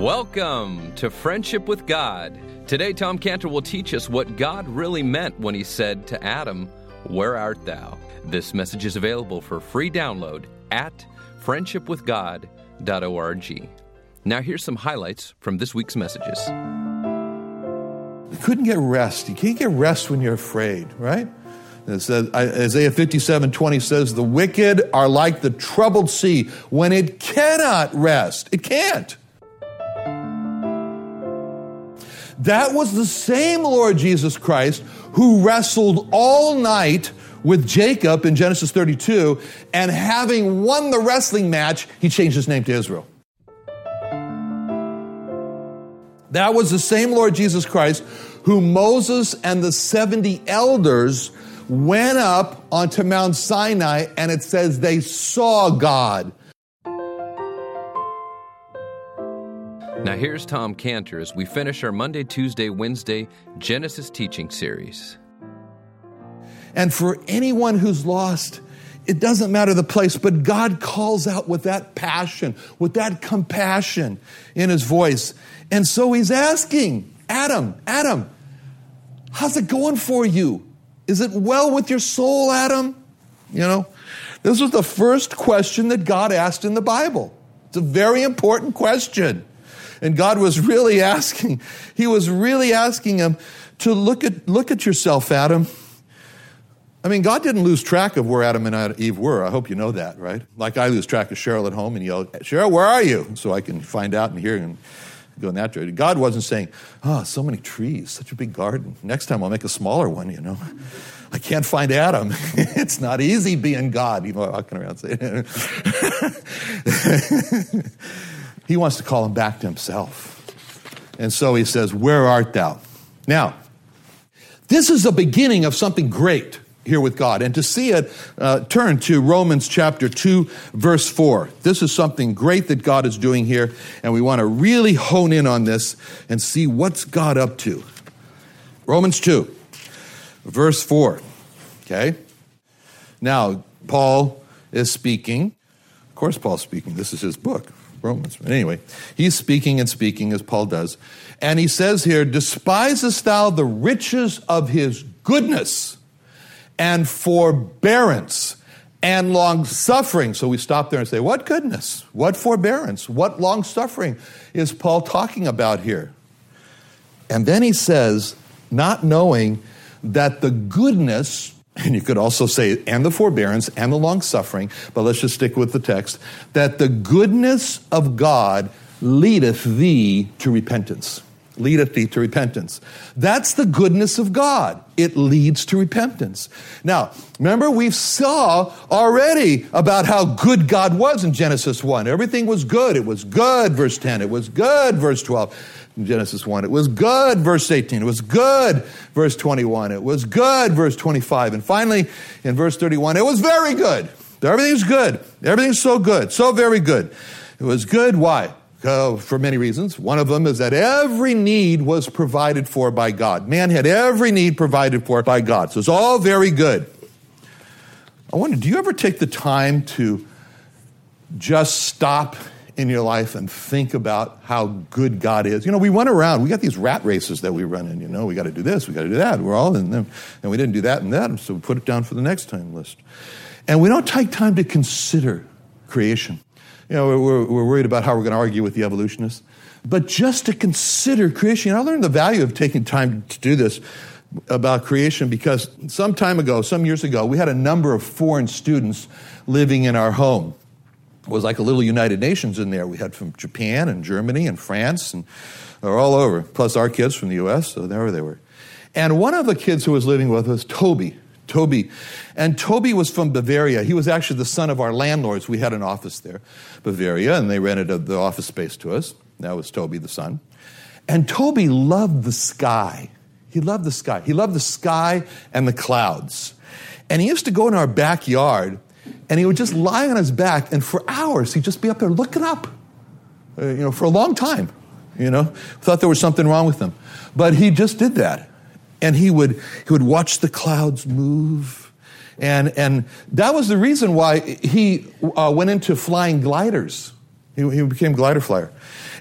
Welcome to Friendship with God. Today, Tom Cantor will teach us what God really meant when he said to Adam, Where art thou? This message is available for free download at friendshipwithgod.org. Now, here's some highlights from this week's messages. You couldn't get rest. You can't get rest when you're afraid, right? It says, Isaiah 57 20 says, The wicked are like the troubled sea when it cannot rest. It can't. That was the same Lord Jesus Christ who wrestled all night with Jacob in Genesis 32, and having won the wrestling match, he changed his name to Israel. That was the same Lord Jesus Christ who Moses and the 70 elders went up onto Mount Sinai, and it says they saw God. Now, here's Tom Cantor as we finish our Monday, Tuesday, Wednesday Genesis teaching series. And for anyone who's lost, it doesn't matter the place, but God calls out with that passion, with that compassion in his voice. And so he's asking Adam, Adam, how's it going for you? Is it well with your soul, Adam? You know, this was the first question that God asked in the Bible. It's a very important question. And God was really asking, He was really asking him to look at, look at yourself, Adam. I mean, God didn't lose track of where Adam and Eve were. I hope you know that, right? Like I lose track of Cheryl at home and yell, Cheryl, where are you? So I can find out and hear and go in that direction. God wasn't saying, oh, so many trees, such a big garden. Next time I'll make a smaller one, you know. I can't find Adam. it's not easy being God, you know, walking around saying. He wants to call him back to himself. And so he says, Where art thou? Now, this is the beginning of something great here with God. And to see it, uh, turn to Romans chapter 2, verse 4. This is something great that God is doing here, and we want to really hone in on this and see what's God up to. Romans 2, verse 4. Okay? Now, Paul is speaking. Of course, Paul's speaking. This is his book. Romans. Anyway, he's speaking and speaking as Paul does. And he says here, Despisest thou the riches of his goodness and forbearance and long suffering? So we stop there and say, What goodness? What forbearance? What long suffering is Paul talking about here? And then he says, Not knowing that the goodness and you could also say, and the forbearance and the long suffering, but let's just stick with the text, that the goodness of God leadeth thee to repentance. Leadeth thee to repentance. That's the goodness of God. It leads to repentance. Now, remember, we saw already about how good God was in Genesis 1. Everything was good. It was good, verse 10. It was good, verse 12 in Genesis 1. It was good, verse 18. It was good, verse 21. It was good, verse 25. And finally, in verse 31, it was very good. Everything's good. Everything's so good, so very good. It was good. Why? Uh, for many reasons. One of them is that every need was provided for by God. Man had every need provided for by God. So it's all very good. I wonder, do you ever take the time to just stop in your life and think about how good God is. You know, we run around, we got these rat races that we run in, you know, we got to do this, we got to do that. We're all in them. And we didn't do that and that, so we put it down for the next time list. And we don't take time to consider creation. You know, we're, we're worried about how we're going to argue with the evolutionists. But just to consider creation, I learned the value of taking time to do this about creation because some time ago, some years ago, we had a number of foreign students living in our home was like a little United Nations in there. We had from Japan and Germany and France and they're all over, plus our kids from the U.S., so there they were. And one of the kids who was living with us, Toby, Toby. And Toby was from Bavaria. He was actually the son of our landlords. We had an office there, Bavaria, and they rented the office space to us. That was Toby, the son. And Toby loved the sky. He loved the sky. He loved the sky and the clouds. And he used to go in our backyard and he would just lie on his back, and for hours he'd just be up there looking up, uh, you know, for a long time. You know, thought there was something wrong with him, but he just did that, and he would he would watch the clouds move, and and that was the reason why he uh, went into flying gliders. He, he became glider flyer.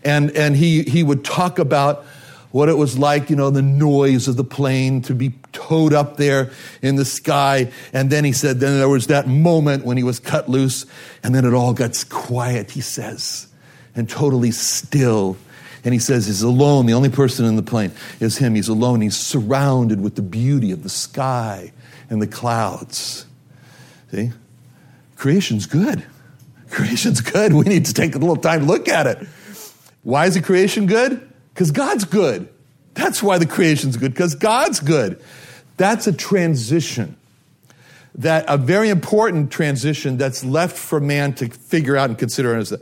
And, and he, he would talk about what it was like, you know, the noise of the plane to be towed up there in the sky. And then he said, then there was that moment when he was cut loose, and then it all got quiet, he says, and totally still. And he says he's alone. The only person in the plane is him. He's alone. He's surrounded with the beauty of the sky and the clouds. See? Creation's good. Creation's good. We need to take a little time to look at it. Why is the creation good? Because God's good. That's why the creation's good, because God's good. That's a transition. That a very important transition that's left for man to figure out and consider on his,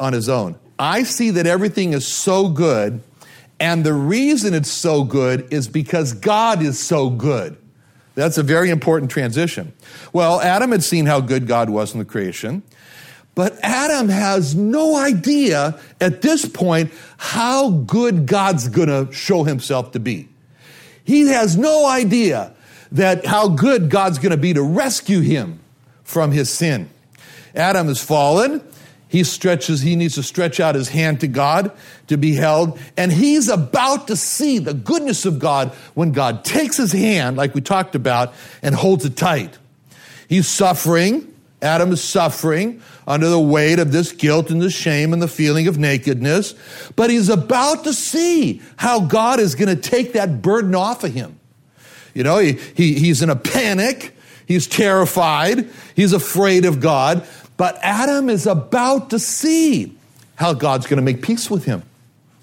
on his own. I see that everything is so good, and the reason it's so good is because God is so good. That's a very important transition. Well, Adam had seen how good God was in the creation. But Adam has no idea at this point how good God's going to show himself to be. He has no idea that how good God's going to be to rescue him from his sin. Adam has fallen. He stretches, he needs to stretch out his hand to God to be held. And he's about to see the goodness of God when God takes his hand, like we talked about, and holds it tight. He's suffering. Adam is suffering under the weight of this guilt and the shame and the feeling of nakedness, but he's about to see how God is going to take that burden off of him. You know, he, he, he's in a panic, he's terrified, he's afraid of God, but Adam is about to see how God's going to make peace with him.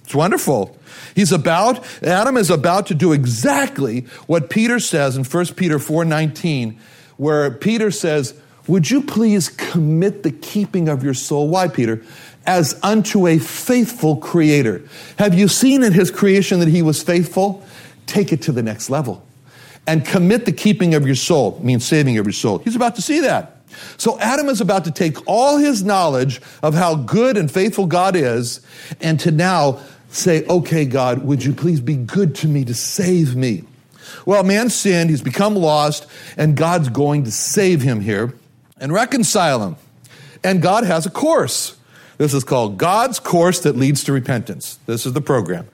It's wonderful. He's about, Adam is about to do exactly what Peter says in 1 Peter 4:19, where Peter says, would you please commit the keeping of your soul? Why, Peter? As unto a faithful creator. Have you seen in his creation that he was faithful? Take it to the next level. And commit the keeping of your soul, means saving of your soul. He's about to see that. So Adam is about to take all his knowledge of how good and faithful God is and to now say, okay, God, would you please be good to me to save me? Well, man sinned, he's become lost, and God's going to save him here and reconcile them. And God has a course. This is called God's course that leads to repentance. This is the program.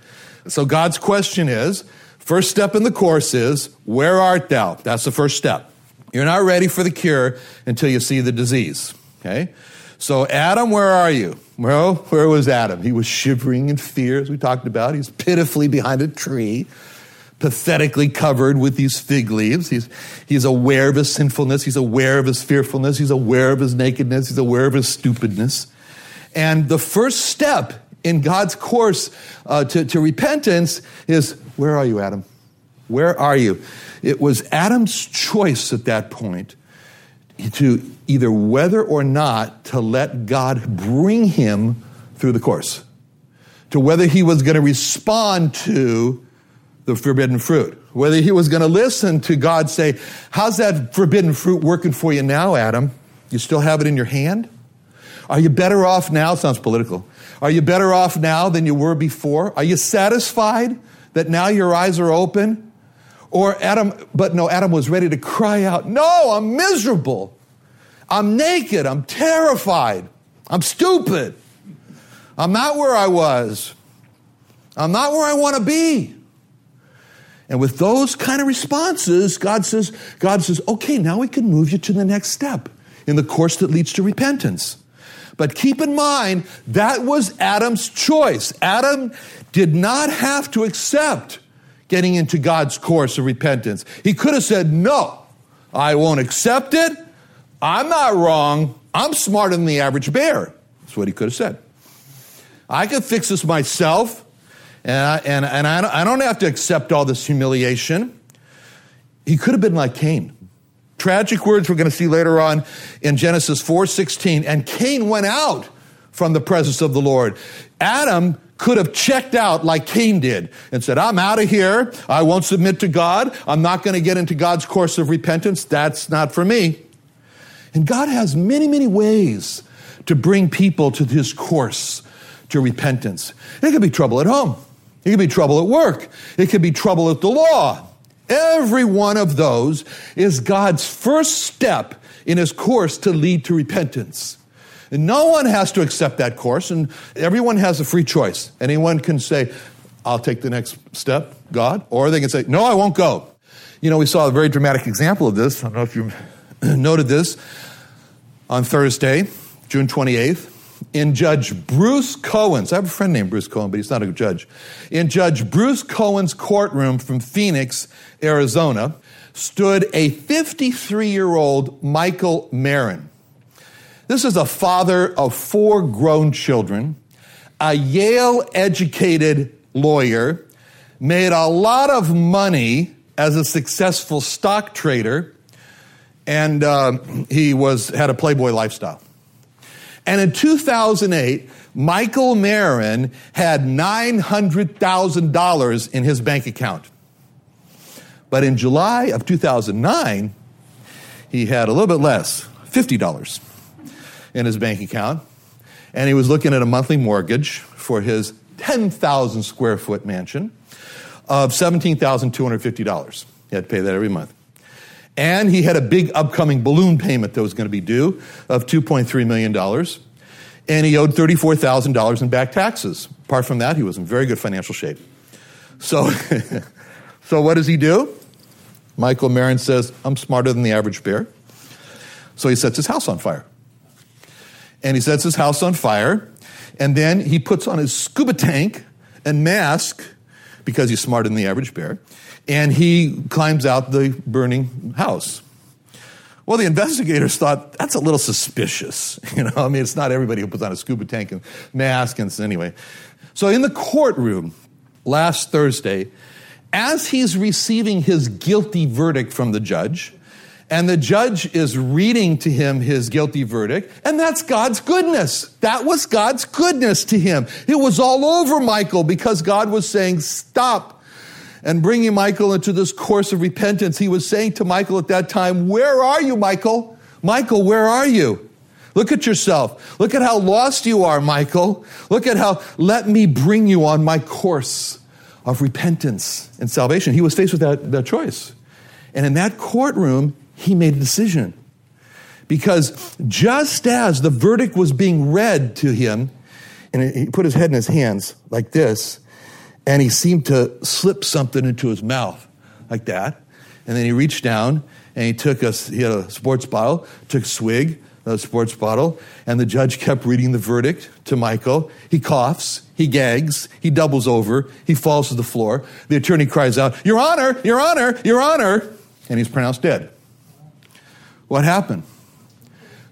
So God's question is first step in the course is, Where art thou? That's the first step. You're not ready for the cure until you see the disease. Okay? So, Adam, where are you? Well, where was Adam? He was shivering in fear, as we talked about. He's pitifully behind a tree pathetically covered with these fig leaves. He's, he's aware of his sinfulness. He's aware of his fearfulness. He's aware of his nakedness. He's aware of his stupidness. And the first step in God's course uh, to, to repentance is where are you, Adam? Where are you? It was Adam's choice at that point to either whether or not to let God bring him through the course, to whether he was going to respond to the forbidden fruit. Whether he was going to listen to God say, How's that forbidden fruit working for you now, Adam? You still have it in your hand? Are you better off now? Sounds political. Are you better off now than you were before? Are you satisfied that now your eyes are open? Or Adam, but no, Adam was ready to cry out, No, I'm miserable. I'm naked. I'm terrified. I'm stupid. I'm not where I was. I'm not where I want to be. And with those kind of responses, God says, God says, okay, now we can move you to the next step in the course that leads to repentance. But keep in mind, that was Adam's choice. Adam did not have to accept getting into God's course of repentance. He could have said, no, I won't accept it. I'm not wrong. I'm smarter than the average bear. That's what he could have said. I can fix this myself. And, I, and, and I, don't have to accept all this humiliation. He could have been like Cain. Tragic words we're going to see later on in Genesis 4:16. And Cain went out from the presence of the Lord. Adam could have checked out like Cain did and said, I'm out of here. I won't submit to God. I'm not going to get into God's course of repentance. That's not for me. And God has many, many ways to bring people to his course to repentance. It could be trouble at home. It could be trouble at work. It could be trouble at the law. Every one of those is God's first step in his course to lead to repentance. And no one has to accept that course, and everyone has a free choice. Anyone can say, I'll take the next step, God, or they can say, No, I won't go. You know, we saw a very dramatic example of this. I don't know if you noted this on Thursday, June 28th, in Judge Bruce Cohen's. I have a friend named Bruce Cohen, but he's not a judge. In Judge Bruce Cohen's courtroom from Phoenix, Arizona, stood a 53 year old Michael Marin. This is a father of four grown children, a Yale educated lawyer, made a lot of money as a successful stock trader, and uh, he was, had a Playboy lifestyle. And in 2008, Michael Marin had $900,000 in his bank account. But in July of 2009, he had a little bit less, $50 in his bank account. And he was looking at a monthly mortgage for his 10,000 square foot mansion of $17,250. He had to pay that every month. And he had a big upcoming balloon payment that was going to be due of $2.3 million. And he owed $34,000 in back taxes. Apart from that, he was in very good financial shape. So, so what does he do? Michael Marin says, I'm smarter than the average bear. So he sets his house on fire. And he sets his house on fire, and then he puts on his scuba tank and mask because he's smarter than the average bear, and he climbs out the burning house. Well, the investigators thought that's a little suspicious. You know, I mean, it's not everybody who puts on a scuba tank and mask. And anyway, so in the courtroom last Thursday, as he's receiving his guilty verdict from the judge, and the judge is reading to him his guilty verdict, and that's God's goodness. That was God's goodness to him. It was all over Michael because God was saying, Stop. And bringing Michael into this course of repentance, he was saying to Michael at that time, Where are you, Michael? Michael, where are you? Look at yourself. Look at how lost you are, Michael. Look at how, let me bring you on my course of repentance and salvation. He was faced with that, that choice. And in that courtroom, he made a decision. Because just as the verdict was being read to him, and he put his head in his hands like this, and he seemed to slip something into his mouth like that. And then he reached down and he took a, he had a sports bottle, took a swig, a sports bottle, and the judge kept reading the verdict to Michael. He coughs, he gags, he doubles over, he falls to the floor. The attorney cries out, Your Honor, Your Honor, Your Honor, and he's pronounced dead. What happened?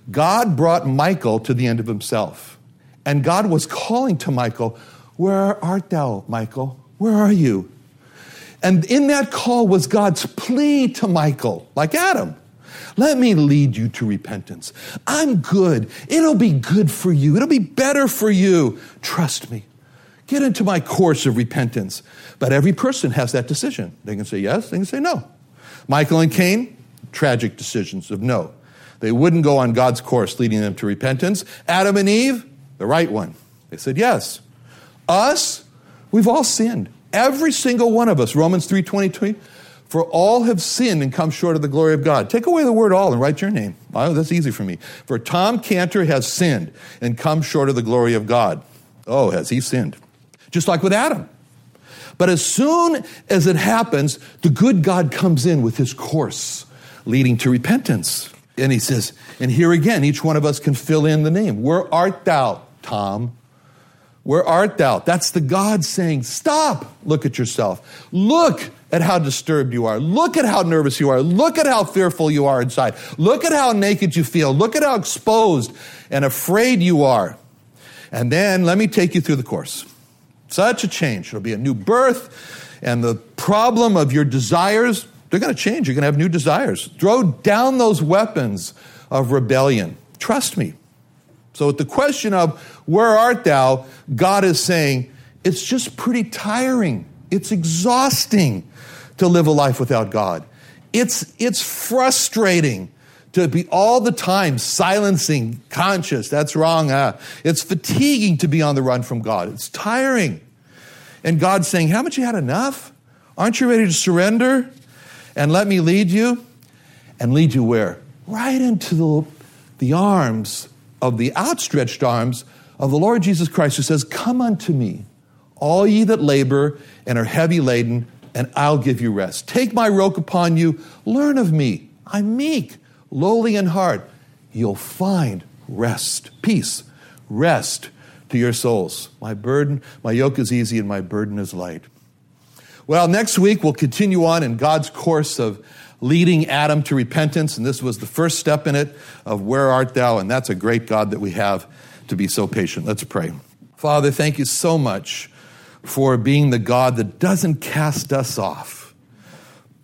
God brought Michael to the end of himself. And God was calling to Michael, Where art thou, Michael? Where are you? And in that call was God's plea to Michael, like Adam. Let me lead you to repentance. I'm good. It'll be good for you. It'll be better for you. Trust me. Get into my course of repentance. But every person has that decision. They can say yes, they can say no. Michael and Cain, tragic decisions of no. They wouldn't go on God's course leading them to repentance. Adam and Eve, the right one. They said yes. Us, we've all sinned. Every single one of us. Romans 3 20, For all have sinned and come short of the glory of God. Take away the word all and write your name. Oh, that's easy for me. For Tom Cantor has sinned and come short of the glory of God. Oh, has he sinned? Just like with Adam. But as soon as it happens, the good God comes in with his course leading to repentance. And he says, and here again, each one of us can fill in the name. Where art thou, Tom? Where art thou? That's the God saying, Stop, look at yourself. Look at how disturbed you are. Look at how nervous you are. Look at how fearful you are inside. Look at how naked you feel. Look at how exposed and afraid you are. And then let me take you through the course. Such a change. It'll be a new birth, and the problem of your desires they're going to change. You're going to have new desires. Throw down those weapons of rebellion. Trust me. So, with the question of where art thou, God is saying, it's just pretty tiring. It's exhausting to live a life without God. It's, it's frustrating to be all the time silencing conscious. That's wrong. Uh, it's fatiguing to be on the run from God. It's tiring. And God's saying, Haven't you had enough? Aren't you ready to surrender? And let me lead you. And lead you where? Right into the, the arms of the outstretched arms of the Lord Jesus Christ, who says, Come unto me, all ye that labor and are heavy laden, and I'll give you rest. Take my yoke upon you, learn of me. I'm meek, lowly in heart. You'll find rest, peace, rest to your souls. My burden, my yoke is easy and my burden is light. Well, next week we'll continue on in God's course of leading Adam to repentance, and this was the first step in it of where art thou, and that's a great God that we have to be so patient. Let's pray. Father, thank you so much for being the God that doesn't cast us off.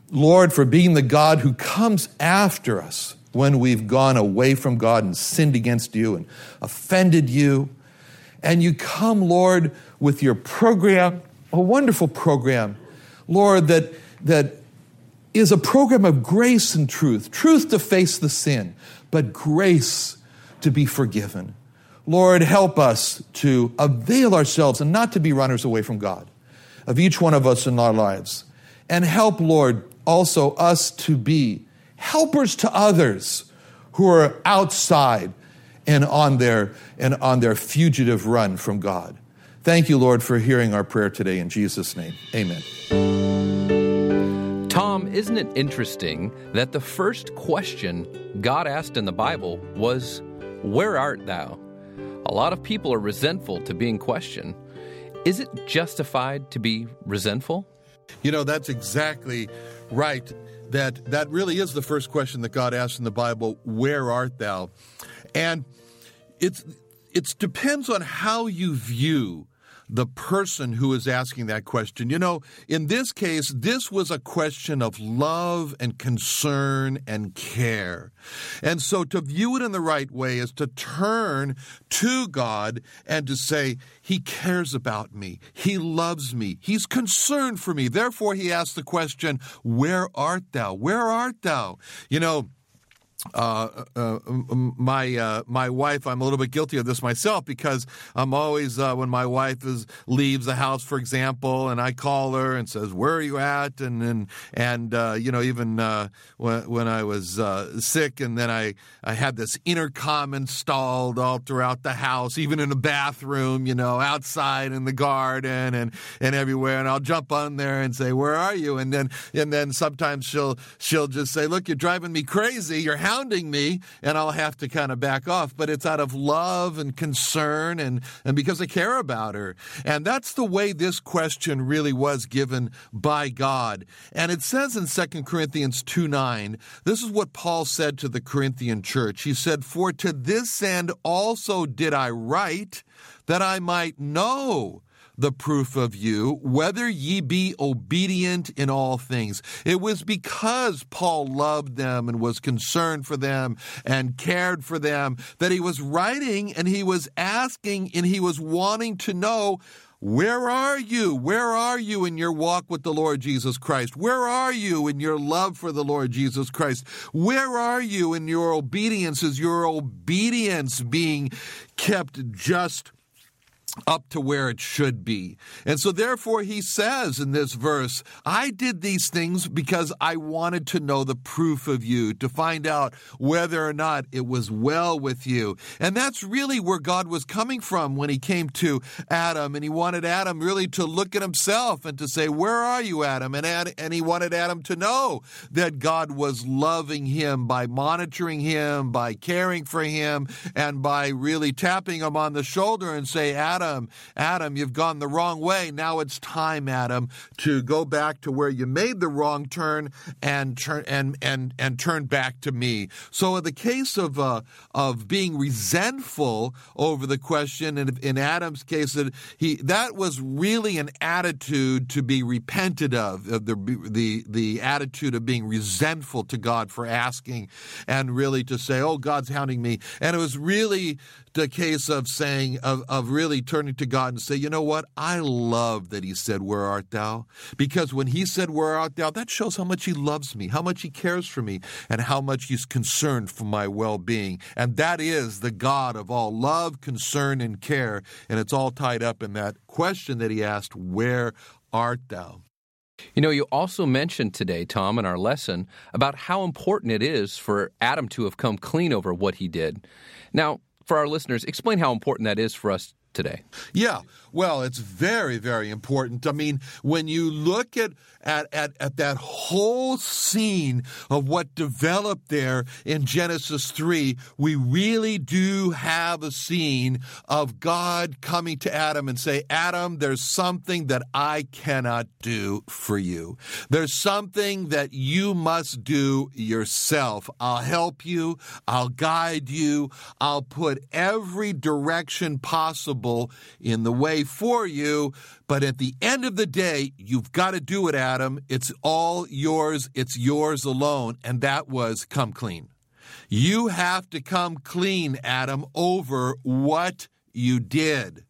Lord, for being the God who comes after us when we've gone away from God and sinned against you and offended you. And you come, Lord, with your program, a wonderful program Lord, that, that is a program of grace and truth, truth to face the sin, but grace to be forgiven. Lord, help us to avail ourselves and not to be runners away from God, of each one of us in our lives. And help, Lord, also us to be helpers to others who are outside and on their, and on their fugitive run from God. Thank you, Lord, for hearing our prayer today. In Jesus' name, amen. Tom, isn't it interesting that the first question God asked in the Bible was, Where art thou? A lot of people are resentful to being questioned. Is it justified to be resentful? You know, that's exactly right. That that really is the first question that God asks in the Bible, where art thou? And it's it depends on how you view the person who is asking that question. You know, in this case, this was a question of love and concern and care. And so to view it in the right way is to turn to God and to say, He cares about me. He loves me. He's concerned for me. Therefore, He asks the question, Where art thou? Where art thou? You know, uh, uh, my uh, my wife, I'm a little bit guilty of this myself because I'm always uh, when my wife is leaves the house, for example, and I call her and says, "Where are you at?" and and and uh, you know even uh, when when I was sick, and then I I had this intercom installed all throughout the house, even in the bathroom, you know, outside in the garden and and everywhere, and I'll jump on there and say, "Where are you?" and then and then sometimes she'll she'll just say, "Look, you're driving me crazy. You're hounding me, and I'll have to kind of back off. But it's out of love and concern and, and because I care about her. And that's the way this question really was given by God. And it says in 2 Corinthians 2 9, this is what Paul said to the Corinthian church. He said, For to this end also did I write, that I might know the proof of you, whether ye be obedient in all things. It was because Paul loved them and was concerned for them and cared for them that he was writing and he was asking and he was wanting to know where are you? Where are you in your walk with the Lord Jesus Christ? Where are you in your love for the Lord Jesus Christ? Where are you in your obedience? Is your obedience being kept just up to where it should be. And so, therefore, he says in this verse, I did these things because I wanted to know the proof of you, to find out whether or not it was well with you. And that's really where God was coming from when he came to Adam. And he wanted Adam really to look at himself and to say, Where are you, Adam? And, Ad- and he wanted Adam to know that God was loving him by monitoring him, by caring for him, and by really tapping him on the shoulder and say, Adam, Adam, Adam, you've gone the wrong way. Now it's time, Adam, to go back to where you made the wrong turn and turn and and and turn back to me. So in the case of uh, of being resentful over the question, and in Adam's case, that he that was really an attitude to be repented of, of the the the attitude of being resentful to God for asking, and really to say, "Oh, God's hounding me," and it was really the case of saying, of, of really turning to God and say, you know what? I love that he said, Where art thou? Because when he said, Where art thou? that shows how much he loves me, how much he cares for me, and how much he's concerned for my well being. And that is the God of all love, concern, and care. And it's all tied up in that question that he asked, Where art thou? You know, you also mentioned today, Tom, in our lesson about how important it is for Adam to have come clean over what he did. Now, For our listeners, explain how important that is for us today. Yeah, well, it's very, very important. I mean, when you look at, at, at, at, that whole scene of what developed there in Genesis 3, we really do have a scene of God coming to Adam and say, Adam, there's something that I cannot do for you. There's something that you must do yourself. I'll help you. I'll guide you. I'll put every direction possible in the way for you. But at the end of the day, you've got to do it, Adam. It's all yours. It's yours alone. And that was come clean. You have to come clean, Adam, over what you did.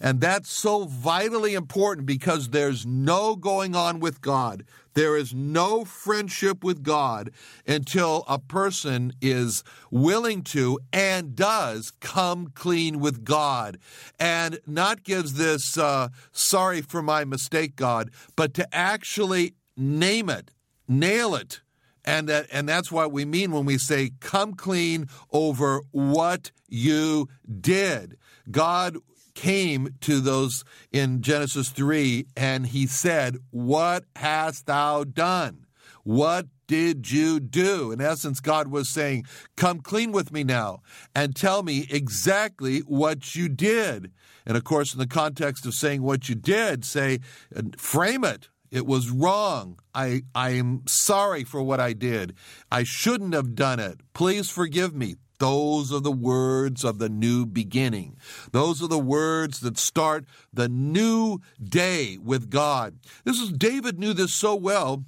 And that's so vitally important because there's no going on with God. There is no friendship with God until a person is willing to and does come clean with God and not gives this, uh, sorry for my mistake, God, but to actually name it, nail it. And that, and that's what we mean when we say, come clean over what you did. God came to those in Genesis 3 and he said, What hast thou done? What did you do? In essence, God was saying, Come clean with me now and tell me exactly what you did. And of course, in the context of saying what you did, say, frame it. It was wrong. I, I am sorry for what I did. I shouldn't have done it. Please forgive me. Those are the words of the new beginning. Those are the words that start the new day with God. This is David knew this so well.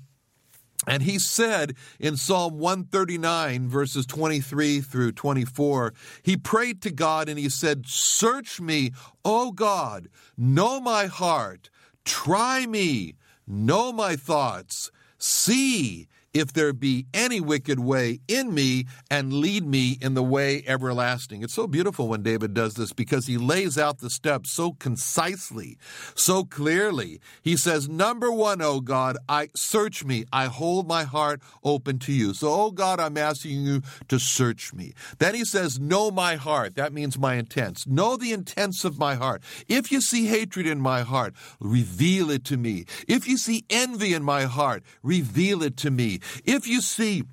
And he said in Psalm 139, verses 23 through 24, he prayed to God and he said, Search me, O God, know my heart, try me, know my thoughts, see if there be any wicked way in me and lead me in the way everlasting. It's so beautiful when David does this because he lays out the steps so concisely, so clearly. He says, Number one, oh God, I search me. I hold my heart open to you. So, oh God, I'm asking you to search me. Then he says, Know my heart. That means my intents. Know the intents of my heart. If you see hatred in my heart, reveal it to me. If you see envy in my heart, reveal it to me. If you see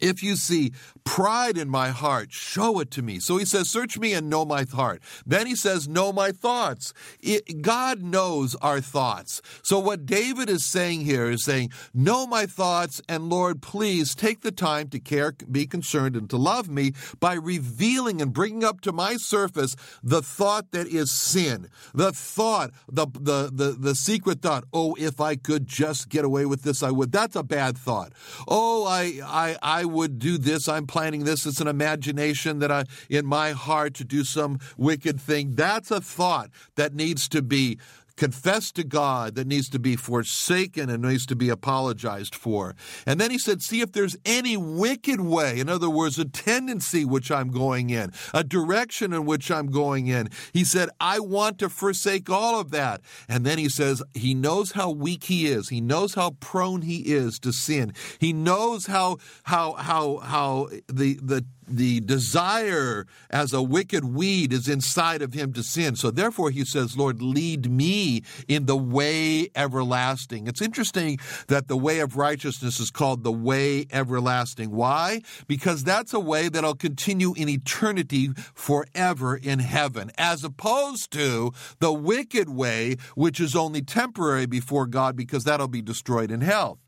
if you see pride in my heart, show it to me. So he says, Search me and know my heart. Then he says, Know my thoughts. It, God knows our thoughts. So what David is saying here is saying, Know my thoughts, and Lord, please take the time to care, be concerned, and to love me by revealing and bringing up to my surface the thought that is sin. The thought, the, the, the, the secret thought, oh, if I could just get away with this, I would. That's a bad thought. Oh, I, I, I would do this. I'm planning this. It's an imagination that I, in my heart to do some wicked thing. That's a thought that needs to be confessed to God that needs to be forsaken and needs to be apologized for. And then he said, See if there's any wicked way, in other words, a tendency which I'm going in, a direction in which I'm going in. He said, I want to forsake all of that. And then he says, He knows how weak he is. He knows how prone he is to sin. He knows how, how, how, how the, the the desire as a wicked weed is inside of him to sin. So therefore he says, Lord, lead me in the way everlasting. It's interesting that the way of righteousness is called the way everlasting. Why? Because that's a way that'll continue in eternity forever in heaven, as opposed to the wicked way, which is only temporary before God because that'll be destroyed in hell.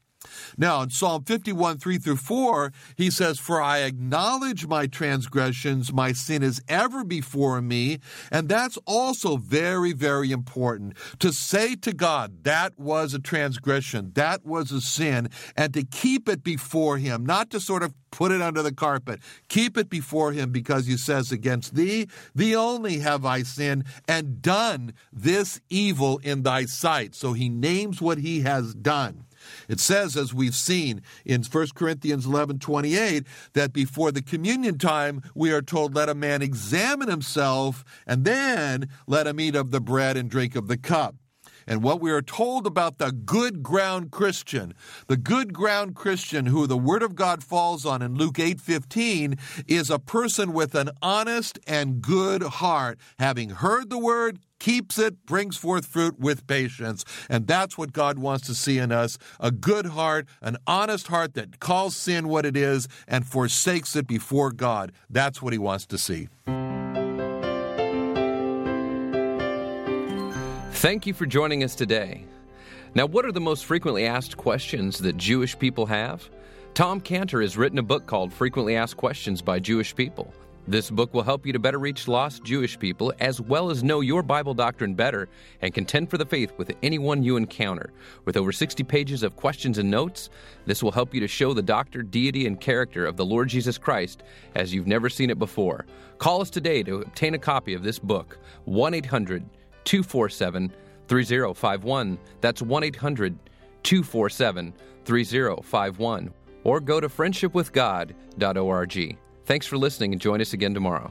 Now, in Psalm 51, 3 through 4, he says, For I acknowledge my transgressions, my sin is ever before me. And that's also very, very important to say to God, that was a transgression, that was a sin, and to keep it before him, not to sort of put it under the carpet. Keep it before him because he says, Against thee, thee only have I sinned and done this evil in thy sight. So he names what he has done. It says, as we've seen in 1 Corinthians 11 28, that before the communion time, we are told, let a man examine himself, and then let him eat of the bread and drink of the cup. And what we are told about the good ground Christian, the good ground Christian who the word of God falls on in Luke 8:15 is a person with an honest and good heart, having heard the word, keeps it, brings forth fruit with patience. And that's what God wants to see in us a good heart, an honest heart that calls sin what it is and forsakes it before God. That's what He wants to see. Thank you for joining us today. Now, what are the most frequently asked questions that Jewish people have? Tom Cantor has written a book called Frequently Asked Questions by Jewish People. This book will help you to better reach lost Jewish people as well as know your Bible doctrine better and contend for the faith with anyone you encounter. With over 60 pages of questions and notes, this will help you to show the doctor, deity, and character of the Lord Jesus Christ as you've never seen it before. Call us today to obtain a copy of this book. 1 800 247 3051. That's 1 800 247 3051. Or go to friendshipwithgod.org. Thanks for listening and join us again tomorrow.